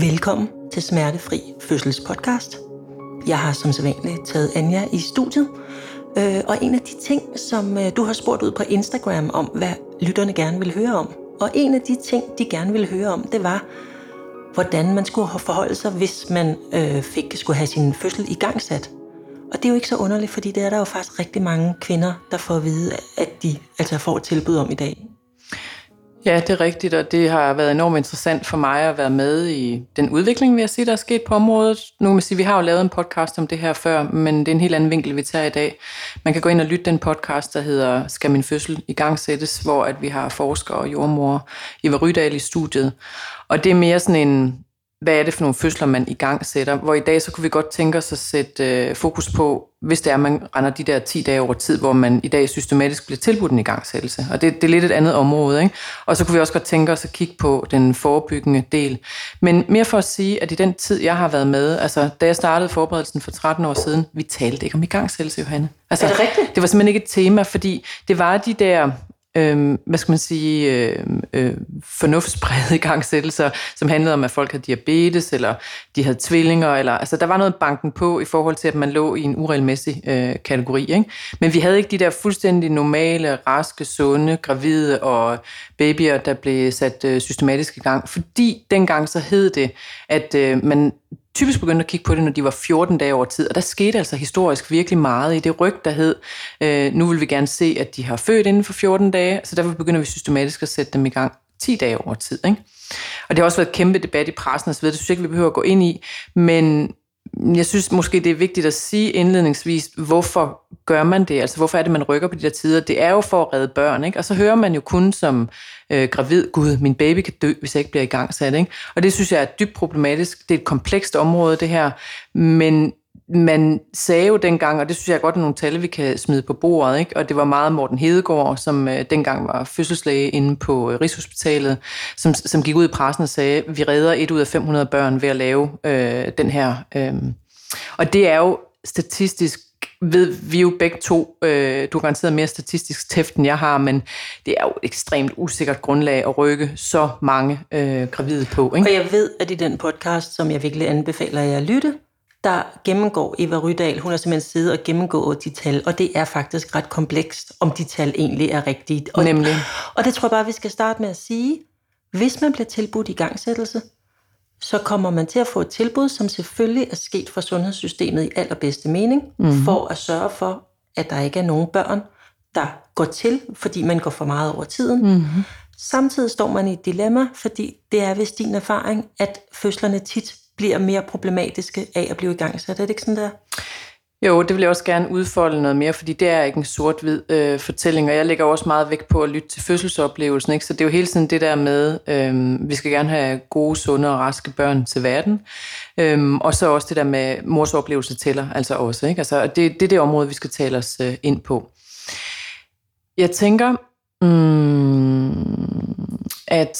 Velkommen til Smertefri Fødsels podcast. Jeg har som sædvanligt taget Anja i studiet, øh, og en af de ting, som øh, du har spurgt ud på Instagram om, hvad lytterne gerne vil høre om, og en af de ting, de gerne ville høre om, det var, hvordan man skulle forholde sig, hvis man øh, fik skulle have sin fødsel i gang sat. Og det er jo ikke så underligt, fordi det er der jo faktisk rigtig mange kvinder, der får at vide, at de altså får tilbud om i dag. Ja, det er rigtigt, og det har været enormt interessant for mig at være med i den udvikling, vi har set, der er sket på området. Nu kan man sige, vi har jo lavet en podcast om det her før, men det er en helt anden vinkel, vi tager i dag. Man kan gå ind og lytte den podcast, der hedder Skal min fødsel i gang sættes, hvor at vi har forsker og jordmor Eva Rydal i studiet. Og det er mere sådan en hvad er det for nogle fødsler, man i gang sætter. Hvor i dag, så kunne vi godt tænke os at sætte øh, fokus på, hvis det er, at man render de der 10 dage over tid, hvor man i dag systematisk bliver tilbudt en igangsættelse. Og det, det er lidt et andet område. Ikke? Og så kunne vi også godt tænke os at kigge på den forebyggende del. Men mere for at sige, at i den tid, jeg har været med, altså da jeg startede forberedelsen for 13 år siden, vi talte ikke om igangsættelse, Johanne. Altså, er det rigtigt? Det var simpelthen ikke et tema, fordi det var de der øh, hvad skal man sige, øhm, øh, øh, fornuftspræget igangsættelser, som handlede om, at folk havde diabetes, eller de havde tvillinger, eller, altså der var noget banken på i forhold til, at man lå i en uregelmæssig øh, kategori. Ikke? Men vi havde ikke de der fuldstændig normale, raske, sunde, gravide og babyer, der blev sat øh, systematisk i gang, fordi dengang så hed det, at øh, man typisk begyndte at kigge på det, når de var 14 dage over tid. Og der skete altså historisk virkelig meget i det ryg, der hed, øh, nu vil vi gerne se, at de har født inden for 14 dage, så derfor begynder vi systematisk at sætte dem i gang 10 dage over tid. Ikke? Og det har også været et kæmpe debat i pressen osv., det synes jeg ikke, vi behøver at gå ind i, men jeg synes måske, det er vigtigt at sige indledningsvis, hvorfor gør man det? Altså, hvorfor er det, man rykker på de der tider? Det er jo for at redde børn, ikke? Og så hører man jo kun som øh, gravid, gud, min baby kan dø, hvis jeg ikke bliver i gang sat, ikke? Og det synes jeg er dybt problematisk. Det er et komplekst område, det her. Men man sagde jo dengang, og det synes jeg godt er nogle tal, vi kan smide på bordet, ikke? og det var meget Morten Hedegaard, som øh, dengang var fødselslæge inde på øh, Rigshospitalet, som, som gik ud i pressen og sagde, vi redder et ud af 500 børn ved at lave øh, den her. Øh. Og det er jo statistisk ved vi jo begge to, øh, du har garanteret mere statistisk tæft, end jeg har, men det er jo et ekstremt usikkert grundlag at rykke så mange øh, gravide på. Ikke? Og jeg ved, at i den podcast, som jeg virkelig anbefaler jer at lytte, der gennemgår Eva Rydal, hun har simpelthen siddet og gennemgået de tal, og det er faktisk ret komplekst, om de tal egentlig er rigtige. Og, Nemlig. Og det tror jeg bare, vi skal starte med at sige, hvis man bliver tilbudt i gangsættelse, så kommer man til at få et tilbud, som selvfølgelig er sket for sundhedssystemet i allerbedste mening, mm-hmm. for at sørge for, at der ikke er nogen børn, der går til, fordi man går for meget over tiden. Mm-hmm. Samtidig står man i et dilemma, fordi det er vist din erfaring, at fødslerne tit bliver mere problematiske af at blive i gang. Så er det ikke sådan der? Jo, det vil jeg også gerne udfolde noget mere, fordi det er ikke en sort-hvid øh, fortælling, og jeg lægger også meget vægt på at lytte til fødselsoplevelsen. Ikke? Så det er jo hele tiden det der med, øh, vi skal gerne have gode, sunde og raske børn til verden. Øh, og så også det der med, mors oplevelse tæller altså også. Ikke? Altså, det, det er det område, vi skal tale os øh, ind på. Jeg tænker, mm, at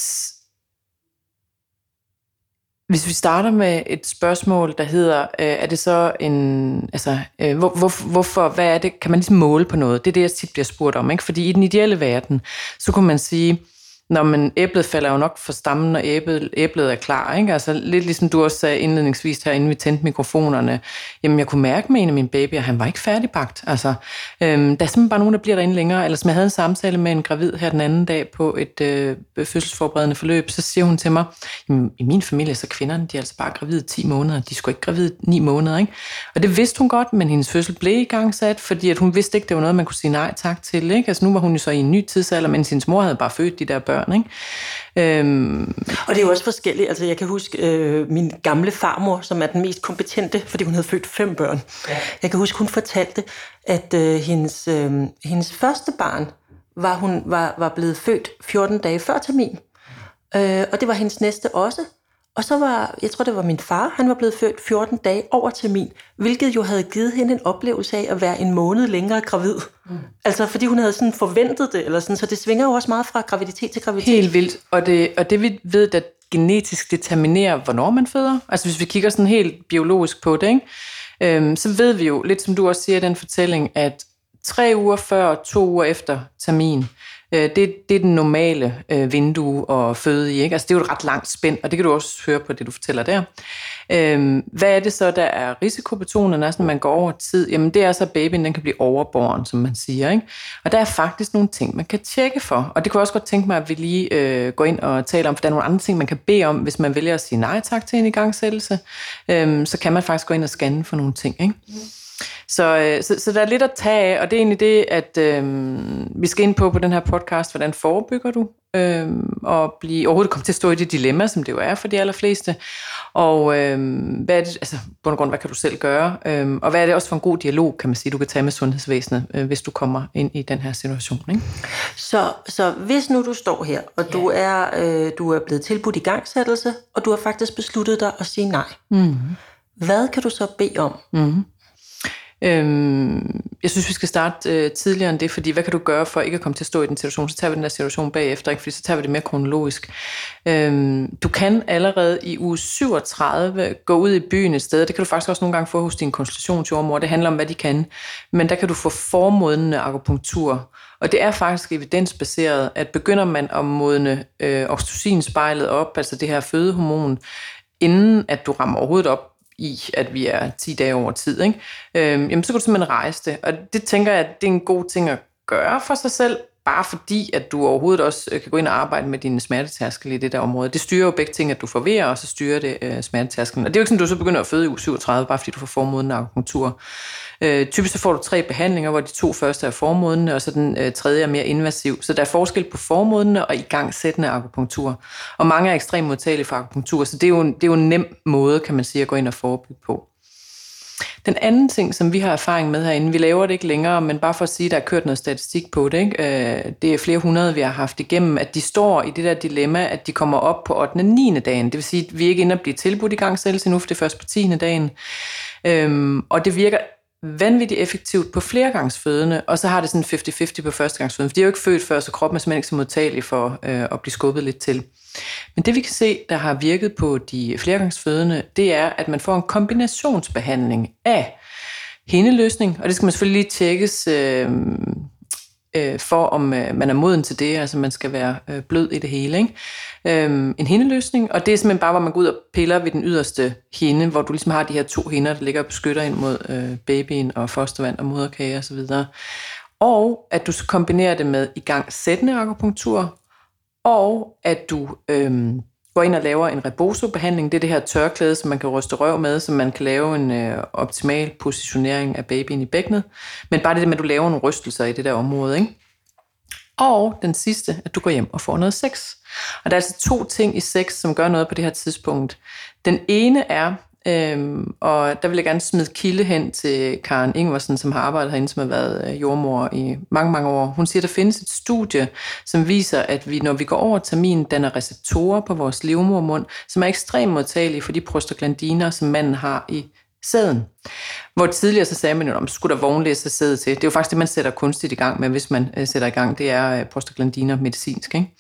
hvis vi starter med et spørgsmål, der hedder, øh, er det så en, altså, øh, hvor, hvor, hvorfor, hvad er det, kan man ligesom måle på noget? Det er det, jeg tit bliver spurgt om, ikke? Fordi i den ideelle verden, så kunne man sige, når man æblet falder jo nok for stammen, når æblet, æblet er klar. Ikke? Altså lidt ligesom du også sagde indledningsvis her, inden vi tændte mikrofonerne. Jamen, jeg kunne mærke med en af mine babyer, at han var ikke færdigbagt. Altså, øhm, der er simpelthen bare nogen, der bliver derinde længere. Eller som jeg havde en samtale med en gravid her den anden dag på et øh, fødselsforberedende forløb, så siger hun til mig, jamen, i min familie, så kvinderne, de er altså bare gravide 10 måneder. De skulle ikke gravide 9 måneder. Ikke? Og det vidste hun godt, men hendes fødsel blev i gang sat, fordi at hun vidste ikke, det var noget, man kunne sige nej tak til. Ikke? Altså, nu var hun jo så i en ny tidsalder, men hendes mor havde bare født de der børn børn. Ikke? Øhm. Og det er jo også forskelligt. Altså, jeg kan huske øh, min gamle farmor, som er den mest kompetente, fordi hun havde født fem børn. Ja. Jeg kan huske, hun fortalte, at øh, hendes, øh, hendes første barn var, hun, var, var blevet født 14 dage før termin. Øh, og det var hendes næste også. Og så var, jeg tror det var min far, han var blevet født 14 dage over termin, hvilket jo havde givet hende en oplevelse af at være en måned længere gravid. Mm. Altså fordi hun havde sådan forventet det, eller sådan, så det svinger jo også meget fra graviditet til graviditet. Helt vildt, og det, og det vi ved, at genetisk determinerer, hvornår man føder. Altså hvis vi kigger sådan helt biologisk på det, ikke? Øhm, så ved vi jo, lidt som du også siger i den fortælling, at tre uger før og to uger efter termin, Øh, det, det er den normale øh, vindue og føde i. Ikke? Altså, det er jo et ret langt spænd, og det kan du også høre på det, du fortæller der. Øh, hvad er det så, der er risikobetonet, når man går over tid? Jamen, det er så, at babyen den kan blive overborgen, som man siger. Ikke? Og der er faktisk nogle ting, man kan tjekke for. Og det kunne jeg også godt tænke mig, at vi lige øh, går ind og taler om, for der er nogle andre ting, man kan bede om, hvis man vælger at sige nej tak til en igangsættelse. Øh, så kan man faktisk gå ind og scanne for nogle ting. Ikke? Mm. Så, øh, så, så der er lidt at tage af, og det er egentlig det, at øh, vi skal ind på på den her podcast, hvordan forebygger du øh, og blive, overhovedet komme til at stå i det dilemma, som det jo er for de allerfleste, og øh, hvad er det, altså, på grund, hvad kan du selv gøre, øh, og hvad er det også for en god dialog, kan man sige, du kan tage med sundhedsvæsenet, øh, hvis du kommer ind i den her situation. Ikke? Så, så hvis nu du står her, og ja. du, er, øh, du er blevet tilbudt i gangsættelse, og du har faktisk besluttet dig at sige nej, mm. hvad kan du så bede om? Mm. Øhm, jeg synes, vi skal starte øh, tidligere end det, fordi hvad kan du gøre for ikke at komme til at stå i den situation? Så tager vi den der situation bagefter, ikke? fordi så tager vi det mere kronologisk. Øhm, du kan allerede i uge 37 gå ud i byen et sted. Det kan du faktisk også nogle gange få hos din konsultationsjordmor. Det handler om, hvad de kan. Men der kan du få formodende akupunktur. Og det er faktisk evidensbaseret, at begynder man at modne øh, oxytocinspejlet op, altså det her fødehormon, inden at du rammer overhovedet op i, at vi er 10 dage over tid, ikke? Øhm, jamen så kan du simpelthen rejse det. Og det tænker jeg, at det er en god ting at gøre for sig selv, bare fordi, at du overhovedet også øh, kan gå ind og arbejde med dine smertetærskel i det der område. Det styrer jo begge ting, at du får og så styrer det øh, smertetærskelen. Og det er jo ikke sådan, at du så begynder at føde i u 37, bare fordi du får formodende akupunktur. Øh, typisk så får du tre behandlinger, hvor de to første er formodende, og så den øh, tredje er mere invasiv. Så der er forskel på formodende og igangsættende akupunktur. Og mange er ekstremt modtagelige for akupunktur, så det er, jo, det er jo en nem måde, kan man sige, at gå ind og forebygge på. Den anden ting, som vi har erfaring med herinde, vi laver det ikke længere, men bare for at sige, at der er kørt noget statistik på det. Ikke? Øh, det er flere hundrede, vi har haft igennem, at de står i det der dilemma, at de kommer op på 8. og 9. dagen. Det vil sige, at vi er ikke inde og blive tilbudt i gang selv nu, for det er først på 10. dagen. Øhm, og det virker vanvittigt effektivt på flergangsfødende, og så har det sådan 50-50 på førstegangsfødende, for de er jo ikke født før, så kroppen er simpelthen ikke så modtagelig for øh, at blive skubbet lidt til. Men det vi kan se, der har virket på de flergangsfødende, det er, at man får en kombinationsbehandling af hindeløsning, og det skal man selvfølgelig lige tjekkes øh, øh, for, om øh, man er moden til det, altså man skal være øh, blød i det hele. Ikke? Øhm, en hindeløsning, og det er simpelthen bare, hvor man går ud og piller ved den yderste hinde, hvor du ligesom har de her to hinder, der ligger og beskytter ind mod øh, babyen og fostervand og moderkage osv. Og, og at du så kombinerer det med i gang sættende akupunktur, og at du øhm, går ind og laver en reboso-behandling. Det er det her tørklæde, som man kan ryste røv med, så man kan lave en øh, optimal positionering af babyen i bækkenet. Men bare det med, at du laver nogle rystelser i det der område. Ikke? Og den sidste, at du går hjem og får noget sex. Og der er altså to ting i sex, som gør noget på det her tidspunkt. Den ene er, Øhm, og der vil jeg gerne smide kilde hen til Karen Ingvarsen, som har arbejdet herinde, som har været øh, jordmor i mange, mange år. Hun siger, at der findes et studie, som viser, at vi, når vi går over termin, danner receptorer på vores livmormund, som er ekstremt modtagelige for de prostaglandiner, som manden har i sæden. Hvor tidligere så sagde man jo, om skulle der vognlæse sæde til. Det er jo faktisk det, man sætter kunstigt i gang med, hvis man øh, sætter i gang. Det er øh, prostaglandiner medicinsk. Ikke?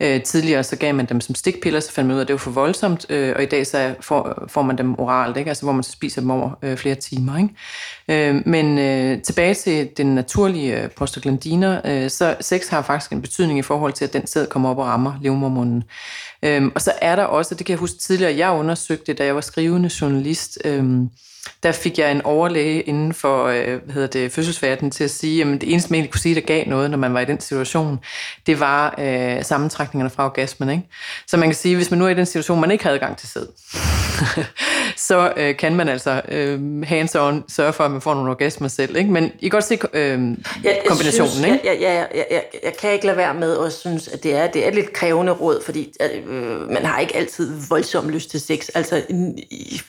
Øh, tidligere så gav man dem som stikpiller, så fandt man ud af, at det var for voldsomt, øh, og i dag så får, får man dem oralt, ikke? Altså, hvor man så spiser dem over øh, flere timer. Ikke? Øh, men øh, tilbage til den naturlige øh, prostaglandiner, øh, så sex har faktisk en betydning i forhold til, at den sæd kommer op og rammer livmormunden. Øh, og så er der også, det kan jeg huske tidligere, jeg undersøgte, det, da jeg var skrivende journalist, øh, der fik jeg en overlæge inden for øh, hvad hedder det, fødselsverdenen til at sige, at det eneste, man egentlig kunne sige, der gav noget, når man var i den situation, det var øh, sammentrækningerne fra orgasmen. Ikke? Så man kan sige, hvis man nu er i den situation, man ikke havde adgang til sæd, så øh, kan man altså øh, hands-on sørge for, at man får nogle orgasmer selv. Ikke? Men I kan godt se øh, ja, kombinationen. Synes, ikke? Ja, ja, ja, ja, jeg kan ikke lade være med at synes, at det er, det er lidt krævende råd, fordi øh, man har ikke altid voldsom lyst til sex. Altså, i,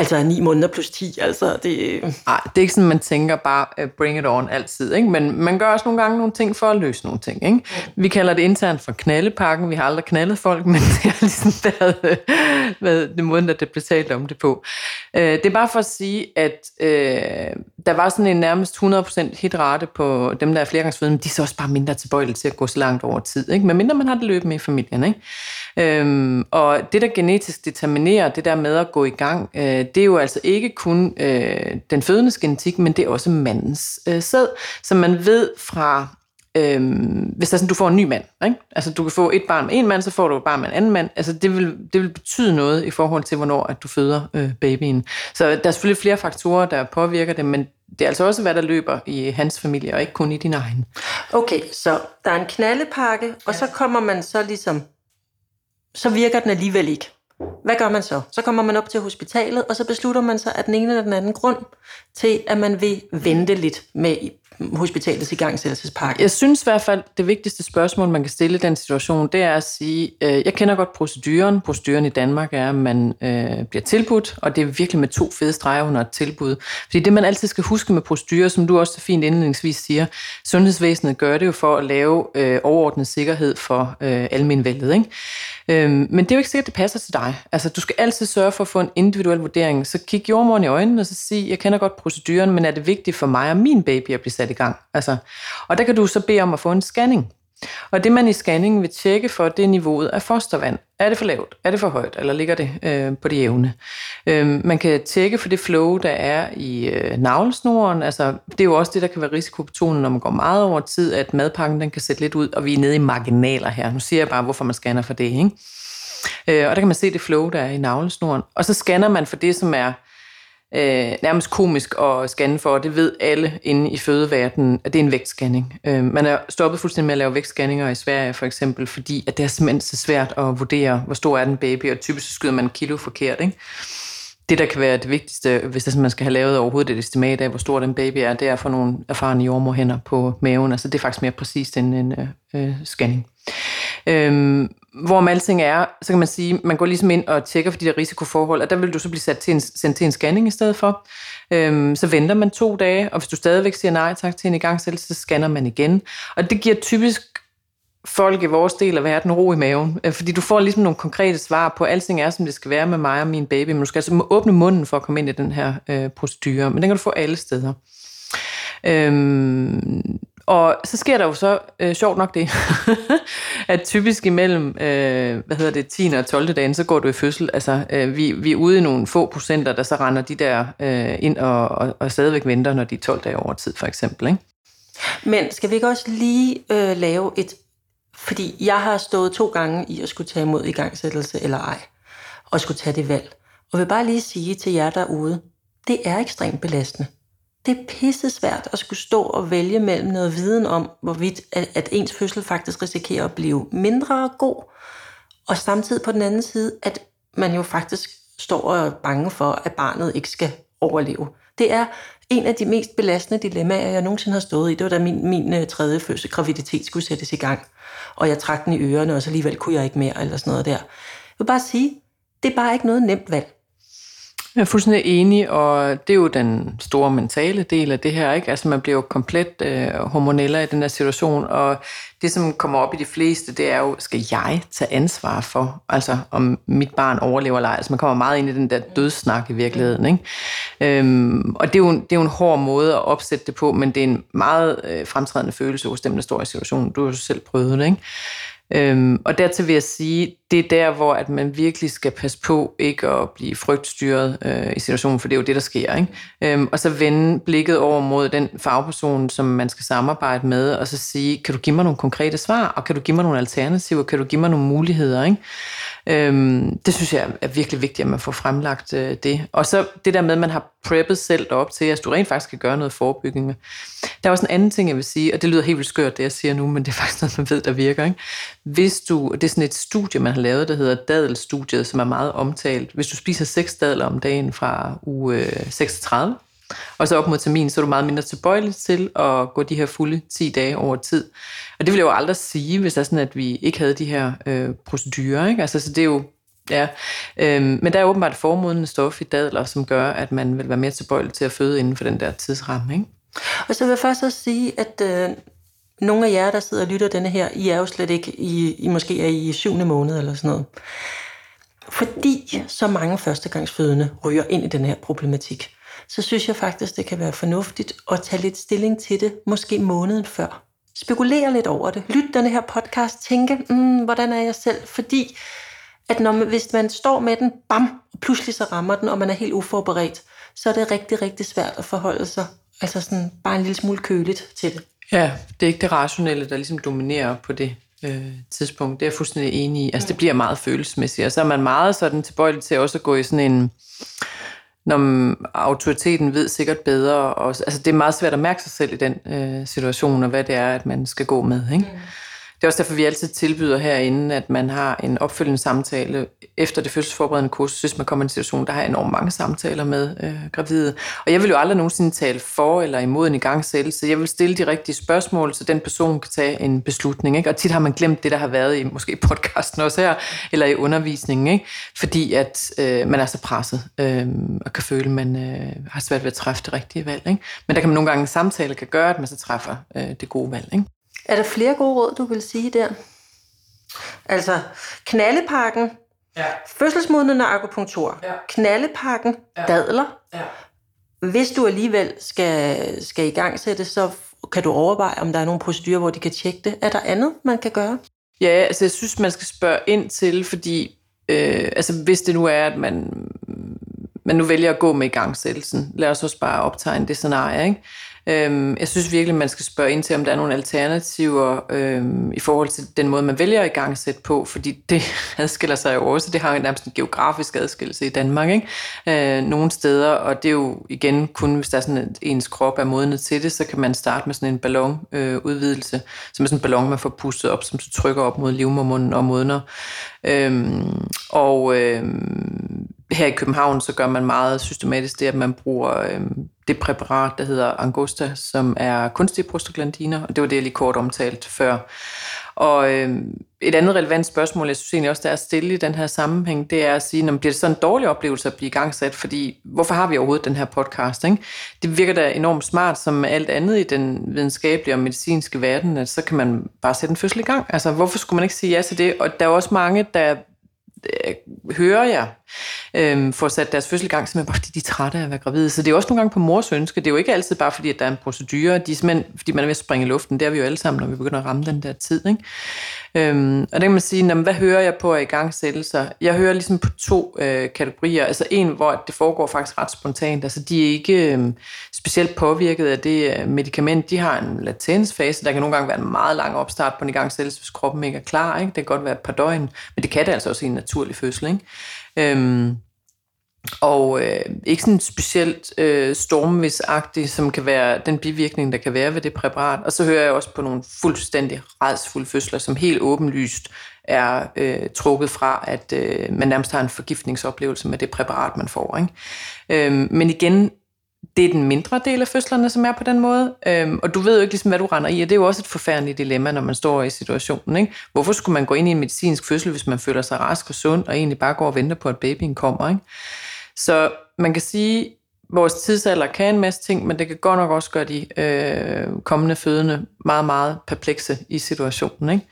altså ni måneder plus 10, altså det... Øh. Nej, det er ikke sådan, man tænker bare, uh, bring it on altid, ikke? men man gør også nogle gange nogle ting for at løse nogle ting. Ikke? Vi kalder det internt for knaldepakken, vi har aldrig knaldet folk, men det har ligesom været, øh, været den måde, at det blev talt om det på. Uh, det er bare for at sige, at uh, der var sådan en nærmest 100% hitrate på dem, der er flergangsfødende, men de er så også bare mindre tilbøjelige til at gå så langt over tid, ikke? men mindre man har det løbende i familien. Ikke? Uh, og det, der genetisk determinerer det der med at gå i gang, uh, det er jo altså ikke kun øh, den fødendes genetik, men det er også mandens øh, sæd, som man ved fra øhm, hvis der er sådan, du får en ny mand, ikke? altså du kan få et barn med en mand, så får du et barn med en anden mand, altså det vil, det vil betyde noget i forhold til, hvornår at du føder øh, babyen. Så der er selvfølgelig flere faktorer, der påvirker det, men det er altså også, hvad der løber i hans familie, og ikke kun i din egen. Okay, så der er en knaldepakke, og så kommer man så ligesom, så virker den alligevel ikke. Hvad gør man så? Så kommer man op til hospitalet, og så beslutter man sig af den ene eller den anden grund til, at man vil vente lidt med hospitalets igangsættelsespakke? Jeg synes i hvert fald, det vigtigste spørgsmål, man kan stille i den situation, det er at sige, øh, jeg kender godt proceduren. Proceduren i Danmark er, at man øh, bliver tilbudt, og det er virkelig med to fede streger under et tilbud. Fordi det, man altid skal huske med procedurer, som du også så fint indledningsvis siger, sundhedsvæsenet gør det jo for at lave øh, overordnet sikkerhed for øh, almenvældet. Ikke? Øhm, men det er jo ikke sikkert, at det passer til dig. Altså, du skal altid sørge for at få en individuel vurdering. Så kig jordmoren i øjnene og så sig, jeg kender godt proceduren, men er det vigtigt for mig og min baby at blive sat i gang? Altså, og der kan du så bede om at få en scanning. Og det man i scanningen vil tjekke for, det er niveauet af fostervand. Er det for lavt? Er det for højt? Eller ligger det øh, på det jævne? Øh, man kan tjekke for det flow, der er i øh, navlesnoren. Altså, det er jo også det, der kan være risikobetonet, når man går meget over tid, at madpakken den kan sætte lidt ud, og vi er nede i marginaler her. Nu siger jeg bare, hvorfor man scanner for det. Ikke? Øh, og der kan man se det flow, der er i navlesnoren. Og så scanner man for det, som er øh, nærmest komisk at scanne for, og det ved alle inde i fødeverdenen, at det er en vægtscanning. Øh, man er stoppet fuldstændig med at lave vægtscanninger i Sverige for eksempel, fordi at det er simpelthen så svært at vurdere, hvor stor er den baby, og typisk så skyder man kilo forkert. Ikke? Det, der kan være det vigtigste, hvis det, man skal have lavet overhovedet et estimat af, hvor stor den baby er, det er at få nogle erfarne jordmorhænder på maven. Altså det er faktisk mere præcist end en øh, øh scanning. Øhm, hvor med alting er, så kan man sige, man går ligesom ind og tjekker for de der risikoforhold, og der vil du så blive sat til en, sendt til en scanning i stedet for. Øhm, så venter man to dage, og hvis du stadigvæk siger nej tak til en igangsættelse, så scanner man igen. Og det giver typisk folk i vores del af verden ro i maven, øh, fordi du får ligesom nogle konkrete svar på, at alting er, som det skal være med mig og min baby, men du skal altså åbne munden for at komme ind i den her øh, procedure, men den kan du få alle steder. Øhm, og så sker der jo så øh, sjovt nok det, at typisk imellem, øh, hvad hedder det, 10. og 12. dagen, så går du i fødsel. Altså, øh, vi, vi er ude i nogle få procenter, der så render de der øh, ind og, og, og stadigvæk venter, når de er 12 dage over tid, for eksempel. Ikke? Men skal vi ikke også lige øh, lave et... Fordi jeg har stået to gange i at skulle tage imod igangsættelse eller ej, og skulle tage det valg. Og vil bare lige sige til jer derude, det er ekstremt belastende det er pisse svært at skulle stå og vælge mellem noget viden om, hvorvidt at, at ens fødsel faktisk risikerer at blive mindre god, og samtidig på den anden side, at man jo faktisk står og er bange for, at barnet ikke skal overleve. Det er en af de mest belastende dilemmaer, jeg nogensinde har stået i. Det var da min, min øh, tredje fødsel, graviditet skulle sættes i gang. Og jeg trak den i ørerne, og så alligevel kunne jeg ikke mere, eller sådan noget der. Jeg vil bare sige, det er bare ikke noget nemt valg. Jeg er fuldstændig enig, og det er jo den store mentale del af det her. Ikke? Altså man bliver jo komplet øh, hormonella i den her situation, og det, som kommer op i de fleste, det er jo, skal jeg tage ansvar for, altså om mit barn overlever eller ej. Altså man kommer meget ind i den der dødssnak i virkeligheden. Ikke? Øhm, og det er, jo, det er jo en hård måde at opsætte det på, men det er en meget øh, fremtrædende følelse hos dem, der står i situationen. Du har jo selv prøvet det, ikke? Øhm, og dertil vil jeg sige, det er der, hvor at man virkelig skal passe på ikke at blive frygtstyret øh, i situationen, for det er jo det, der sker. Ikke? Øhm, og så vende blikket over mod den fagperson, som man skal samarbejde med, og så sige, kan du give mig nogle konkrete svar, og kan du give mig nogle alternativer, kan du give mig nogle muligheder? Ikke? Øhm, det synes jeg er virkelig vigtigt, at man får fremlagt øh, det. Og så det der med, at man har preppet selv op til, at du rent faktisk kan gøre noget forebyggende. Der er også en anden ting, jeg vil sige, og det lyder helt vildt skørt, det jeg siger nu, men det er faktisk noget, man ved, der virker. Ikke? Hvis du, det er sådan et studie, man har lavet, der hedder Dadelstudiet, som er meget omtalt. Hvis du spiser seks dadler om dagen fra uge øh, 36, og så op mod termin, så er du meget mindre tilbøjelig til at gå de her fulde 10 dage over tid. Og det ville jeg jo aldrig sige, hvis det er sådan, at vi ikke havde de her øh, procedurer. Ikke? Altså, så det er jo Ja, øhm, men der er åbenbart formodende stof i dadler, som gør, at man vil være mere tilbøjelig til at føde inden for den der tidsramme. Ikke? Og så vil jeg først også sige, at øh, nogle af jer, der sidder og lytter denne her, I er jo slet ikke, I, I måske er i syvende måned eller sådan noget. Fordi så mange førstegangsfødende ryger ind i den her problematik, så synes jeg faktisk, det kan være fornuftigt at tage lidt stilling til det, måske måneden før. Spekulere lidt over det. Lyt denne her podcast, tænke, mm, hvordan er jeg selv? Fordi at når man, hvis man står med den, bam, og pludselig så rammer den, og man er helt uforberedt, så er det rigtig, rigtig svært at forholde sig, altså sådan bare en lille smule køligt til det. Ja, det er ikke det rationelle, der ligesom dominerer på det øh, tidspunkt. Det er jeg fuldstændig enig i. Altså, det bliver meget følelsesmæssigt, og så er man meget sådan tilbøjelig til også at gå i sådan en når autoriteten ved sikkert bedre. Og, altså, det er meget svært at mærke sig selv i den øh, situation, og hvad det er, at man skal gå med. Ikke? Mm. Det er også derfor, vi altid tilbyder herinde, at man har en opfølgende samtale efter det fødselsforberedende kursus, hvis man kommer i en situation, der har enormt mange samtaler med øh, gravide. Og jeg vil jo aldrig nogensinde tale for eller imod en igangsættelse. Jeg vil stille de rigtige spørgsmål, så den person kan tage en beslutning. Ikke? Og tit har man glemt det, der har været i måske podcasten også her, eller i undervisningen, ikke? fordi at øh, man er så presset øh, og kan føle, at man øh, har svært ved at træffe det rigtige valg. Ikke? Men der kan man nogle gange en samtale kan gøre, at man så træffer øh, det gode valg. Ikke? Er der flere gode råd, du vil sige der? Altså, knallepakken, ja. fødselsmodnende akupunktur, ja. knallepakken, ja. dadler. Ja. Hvis du alligevel skal, skal i gang sætte, så kan du overveje, om der er nogle procedurer, hvor de kan tjekke det. Er der andet, man kan gøre? Ja, altså jeg synes, man skal spørge ind til, fordi øh, altså hvis det nu er, at man, man nu vælger at gå med i gangsættelsen, lad os også bare optegne det scenarie, ikke? Øhm, jeg synes virkelig, man skal spørge ind til, om der er nogle alternativer øhm, i forhold til den måde, man vælger at gang sætte på, fordi det adskiller sig jo også. Det har jo nærmest en geografisk adskillelse i Danmark, ikke? Øh, nogle steder, og det er jo igen kun, hvis der er sådan, at ens krop er modnet til det, så kan man starte med sådan en ballonudvidelse, øh, som er sådan en ballon, man får pustet op, som så trykker op mod livmormunden og modner. Øhm, og øhm, her i København, så gør man meget systematisk det, at man bruger øh, det præparat, der hedder Angosta, som er kunstige prostaglandiner, og det var det, jeg lige kort omtalte før. Og øh, et andet relevant spørgsmål, jeg synes egentlig også, der er at stille i den her sammenhæng, det er at sige, når bliver det sådan en dårlig oplevelse at blive igangsat? Fordi hvorfor har vi overhovedet den her podcast? Ikke? Det virker da enormt smart, som alt andet i den videnskabelige og medicinske verden, at så kan man bare sætte en fødsel i gang. Altså, hvorfor skulle man ikke sige ja til det? Og der er også mange, der øh, hører jeg, øh, får sat deres fødsel i gang, simpelthen fordi de er trætte af at være gravide. Så det er også nogle gange på mors ønske. Det er jo ikke altid bare fordi, at der er en procedure. De er simpelthen, fordi man er ved at springe i luften. Det er vi jo alle sammen, når vi begynder at ramme den der tid. Ikke? Øhm, og der kan man sige, jamen, hvad hører jeg på af igangsættelser? Jeg hører ligesom på to øh, kategorier. Altså en, hvor det foregår faktisk ret spontant. Altså de er ikke øh, specielt påvirket af det øh, medicament. De har en latensfase. Der kan nogle gange være en meget lang opstart på en igangsættelse, hvis kroppen ikke er klar. Ikke? Det kan godt være et par døgn, men det kan det altså også i en naturlig fødsel. Ikke? Øhm, og øh, ikke sådan specielt øh, stormvisagtig, som kan være den bivirkning, der kan være ved det præparat. Og så hører jeg også på nogle fuldstændig redsfulde fødsler, som helt åbenlyst er øh, trukket fra, at øh, man nærmest har en forgiftningsoplevelse med det præparat, man får. Ikke? Øh, men igen, det er den mindre del af fødslerne, som er på den måde. Øhm, og du ved jo ikke, ligesom, hvad du render i, og det er jo også et forfærdeligt dilemma, når man står i situationen. Ikke? Hvorfor skulle man gå ind i en medicinsk fødsel, hvis man føler sig rask og sund, og egentlig bare går og venter på, at babyen kommer? Ikke? Så man kan sige, vores tidsalder kan en masse ting, men det kan godt nok også gøre de øh, kommende fødende meget, meget perplekse i situationen. Ikke?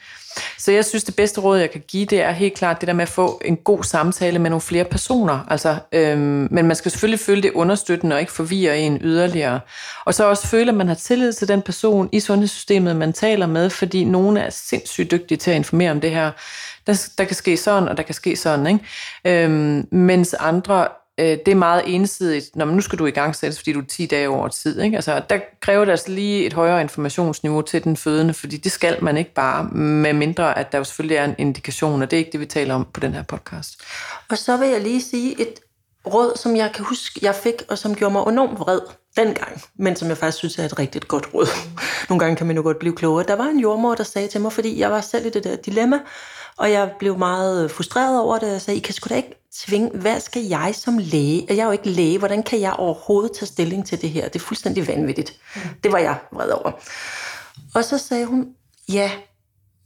Så jeg synes, det bedste råd, jeg kan give, det er helt klart det der med at få en god samtale med nogle flere personer. Altså, øhm, men man skal selvfølgelig føle det understøttende og ikke forvirre en yderligere. Og så også føle, at man har tillid til den person i sundhedssystemet, man taler med, fordi nogle er sindssygt dygtige til at informere om det her. Der, der kan ske sådan, og der kan ske sådan. Ikke? Øhm, mens andre øh, det er meget ensidigt, når nu skal du i gang sættes, fordi du er 10 dage over tid. Ikke? Altså, der kræver det altså lige et højere informationsniveau til den fødende, fordi det skal man ikke bare, med mindre at der jo selvfølgelig er en indikation, og det er ikke det, vi taler om på den her podcast. Og så vil jeg lige sige et råd, som jeg kan huske, jeg fik, og som gjorde mig enormt vred dengang, men som jeg faktisk synes er et rigtig godt råd. Nogle gange kan man jo godt blive klogere. Der var en jordmor, der sagde til mig, fordi jeg var selv i det der dilemma, og jeg blev meget frustreret over det. Jeg sagde, I kan sgu da ikke tvinge, hvad skal jeg som læge? Jeg er jo ikke læge, hvordan kan jeg overhovedet tage stilling til det her? Det er fuldstændig vanvittigt. Mm. Det var jeg vred over. Og så sagde hun, ja,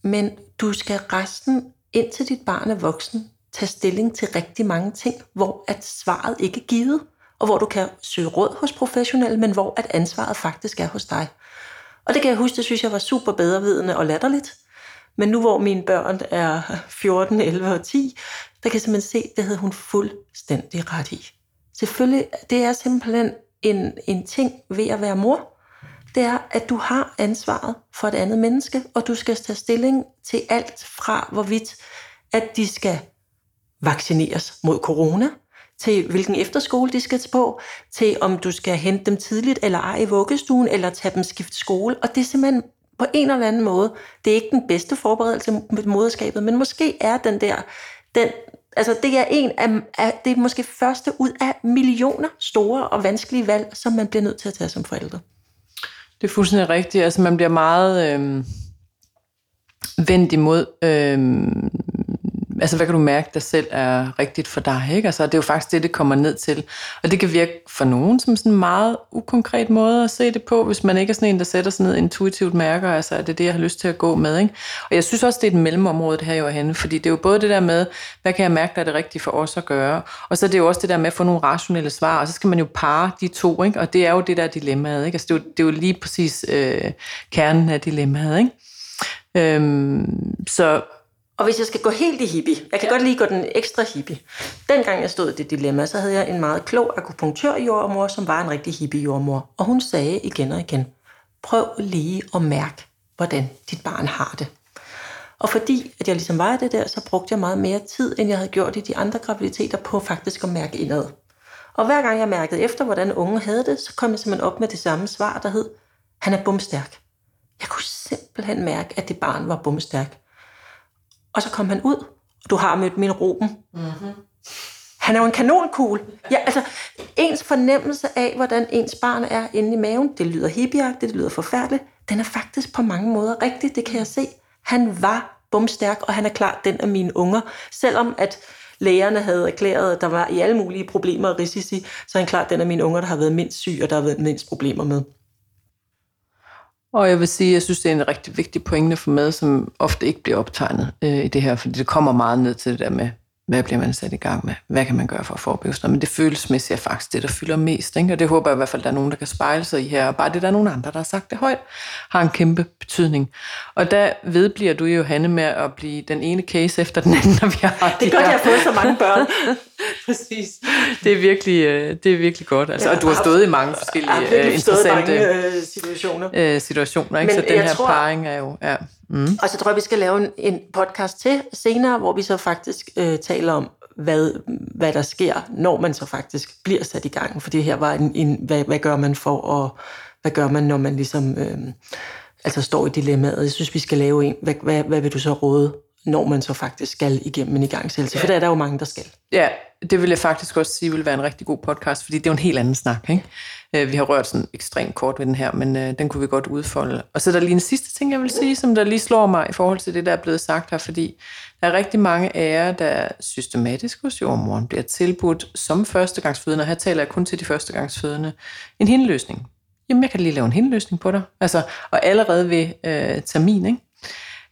men du skal resten, indtil dit barn er voksen, tage stilling til rigtig mange ting, hvor at svaret ikke er givet, og hvor du kan søge råd hos professionelle, men hvor at ansvaret faktisk er hos dig. Og det kan jeg huske, det synes jeg var super bedrevidende og latterligt. Men nu hvor mine børn er 14, 11 og 10, der kan jeg simpelthen se, det havde hun fuldstændig ret i. Selvfølgelig, det er simpelthen en, en ting ved at være mor. Det er, at du har ansvaret for et andet menneske, og du skal tage stilling til alt fra, hvorvidt at de skal vaccineres mod corona, til hvilken efterskole de skal på, til om du skal hente dem tidligt eller ej i vuggestuen, eller tage dem skift skole. Og det er simpelthen på en eller anden måde, det er ikke den bedste forberedelse med moderskabet, men måske er den der, den, altså det er en af, af, det er måske første ud af millioner store og vanskelige valg, som man bliver nødt til at tage som forældre. Det er fuldstændig rigtigt. Altså man bliver meget øh, vendt imod øh, altså hvad kan du mærke, der selv er rigtigt for dig, ikke? Altså det er jo faktisk det, det kommer ned til. Og det kan virke for nogen som sådan en meget ukonkret måde at se det på, hvis man ikke er sådan en, der sætter sig ned intuitivt mærker, altså er det det, jeg har lyst til at gå med, ikke? Og jeg synes også, det er et mellemområde, det her jo er henne, fordi det er jo både det der med, hvad kan jeg mærke, der er det rigtige for os at gøre, og så er det jo også det der med at få nogle rationelle svar, og så skal man jo pare de to, ikke? Og det er jo det der dilemmaet, ikke? Altså det er jo, det er jo lige præcis øh, kernen af dilemmaet, ikke? Øhm, så og hvis jeg skal gå helt i hippie, jeg kan ja. godt lige gå den ekstra hippie. Dengang jeg stod i det dilemma, så havde jeg en meget klog akupunktørjordmor, som var en rigtig hippie jordmor. Og hun sagde igen og igen, prøv lige at mærke, hvordan dit barn har det. Og fordi at jeg ligesom var det der, så brugte jeg meget mere tid, end jeg havde gjort i de andre graviditeter på faktisk at mærke indad. Og hver gang jeg mærkede efter, hvordan unge havde det, så kom jeg simpelthen op med det samme svar, der hed, han er bumstærk. Jeg kunne simpelthen mærke, at det barn var bumstærk. Og så kom han ud, du har mødt min Ruben. Mm-hmm. Han er jo en kanonkugle. Ja, altså, ens fornemmelse af, hvordan ens barn er inde i maven, det lyder hippieagtigt, det lyder forfærdeligt, den er faktisk på mange måder rigtig, det kan jeg se. Han var bumstærk, og han er klart den af mine unger. Selvom at lægerne havde erklæret, at der var i alle mulige problemer og risici, så er han klart den af mine unger, der har været mindst syg, og der har været mindst problemer med. Og jeg vil sige, at jeg synes, det er en rigtig vigtig pointe for med, som ofte ikke bliver optegnet øh, i det her, fordi det kommer meget ned til det der med, hvad bliver man sat i gang med? Hvad kan man gøre for at forebygge sådan Men det følelsesmæssigt er faktisk det, der fylder mest. Ikke? Og det håber jeg i hvert fald, der er nogen, der kan spejle sig i her. Og bare det, der er nogen andre, der har sagt det højt, har en kæmpe betydning. Og der vedbliver du, Johanne, med at blive den ene case efter den anden, når vi har Det er godt, jeg har fået så mange børn. Præcis. Det er virkelig, øh, det er virkelig godt. Altså, og du har stået i mange forskellige har uh, interessante mange, uh, situationer. Uh, situationer. Ikke? Men så den her tror, parring er jo... Ja. Mm. Og så tror jeg, vi skal lave en, en podcast til senere, hvor vi så faktisk øh, taler om, hvad, hvad der sker, når man så faktisk bliver sat i gang. For det her var en, en hvad, hvad gør man for og Hvad gør man, når man ligesom... Øh, altså står i dilemmaet. Jeg synes, vi skal lave en. Hvad, hvad, hvad vil du så råde når man så faktisk skal igennem en igangsættelse. For der er der jo mange, der skal. Ja, det vil jeg faktisk også sige vil være en rigtig god podcast, fordi det er jo en helt anden snak. Ikke? Øh, vi har rørt sådan ekstremt kort ved den her, men øh, den kunne vi godt udfolde. Og så er der lige en sidste ting, jeg vil sige, som der lige slår mig i forhold til det, der er blevet sagt her, fordi der er rigtig mange jer, der systematisk hos jordmoren bliver tilbudt som førstegangsfødende, og her taler jeg kun til de førstegangsfødende, en hindeløsning. Jamen, jeg kan lige lave en hindeløsning på dig. Altså, og allerede ved øh, termin, ikke?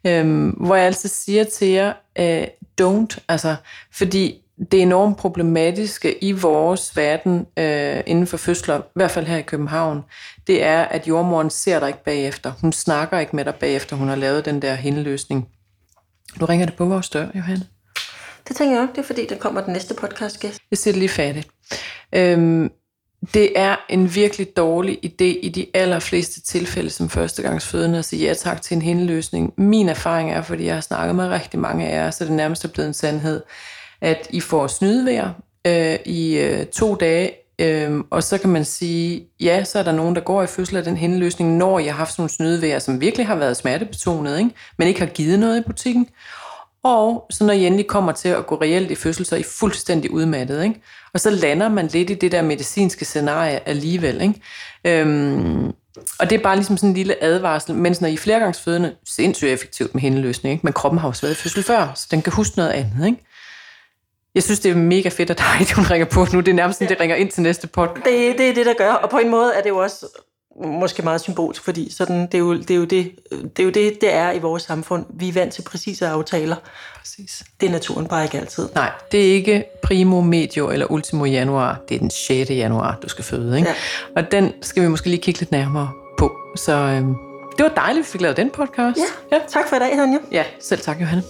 Øhm, hvor jeg altid siger til jer, øh, don't, altså, fordi det er enormt problematiske i vores verden øh, inden for fødsler, i hvert fald her i København, det er, at jordmoren ser dig ikke bagefter. Hun snakker ikke med dig bagefter, hun har lavet den der hendeløsning. Nu ringer det på vores dør, Johanne. Det tænker jeg også, det er fordi, der kommer den næste podcast gæst. Jeg siger det lige færdigt. Øhm, det er en virkelig dårlig idé i de allerfleste tilfælde som førstegangsfødende at sige ja tak til en hendeløsning. Min erfaring er, fordi jeg har snakket med rigtig mange af jer, så det nærmest er blevet en sandhed, at I får snydevejr øh, i øh, to dage, øh, og så kan man sige, ja, så er der nogen, der går i fødsel af den hendeløsning, når jeg har haft sådan nogle snydevejr, som virkelig har været smertebetonet, ikke? men ikke har givet noget i butikken. Og så når I endelig kommer til at gå reelt i fødsel, så er I fuldstændig udmattet. Ikke? Og så lander man lidt i det der medicinske scenarie alligevel. Ikke? Øhm, og det er bare ligesom sådan en lille advarsel, mens når I er flergangsfødende, sindssygt effektivt med hændeløsning, ikke? men kroppen har jo været i fødsel før, så den kan huske noget andet. Ikke? Jeg synes, det er mega fedt, at dig, hun ringer på nu. Det er nærmest sådan, det ringer ind til næste podcast. Det, det er det, der gør. Og på en måde er det jo også måske meget symbolsk, fordi sådan, det, er jo, det, er jo det, det er jo det, det er i vores samfund. Vi er vant til præcise aftaler. Præcis. Det er naturen bare ikke altid. Nej, det er ikke primo, medio eller ultimo januar. Det er den 6. januar, du skal føde. Ikke? Ja. Og den skal vi måske lige kigge lidt nærmere på. Så øhm, det var dejligt, at vi fik lavet den podcast. Ja, ja. tak for i dag, Sonja. Ja, selv tak, Johanne.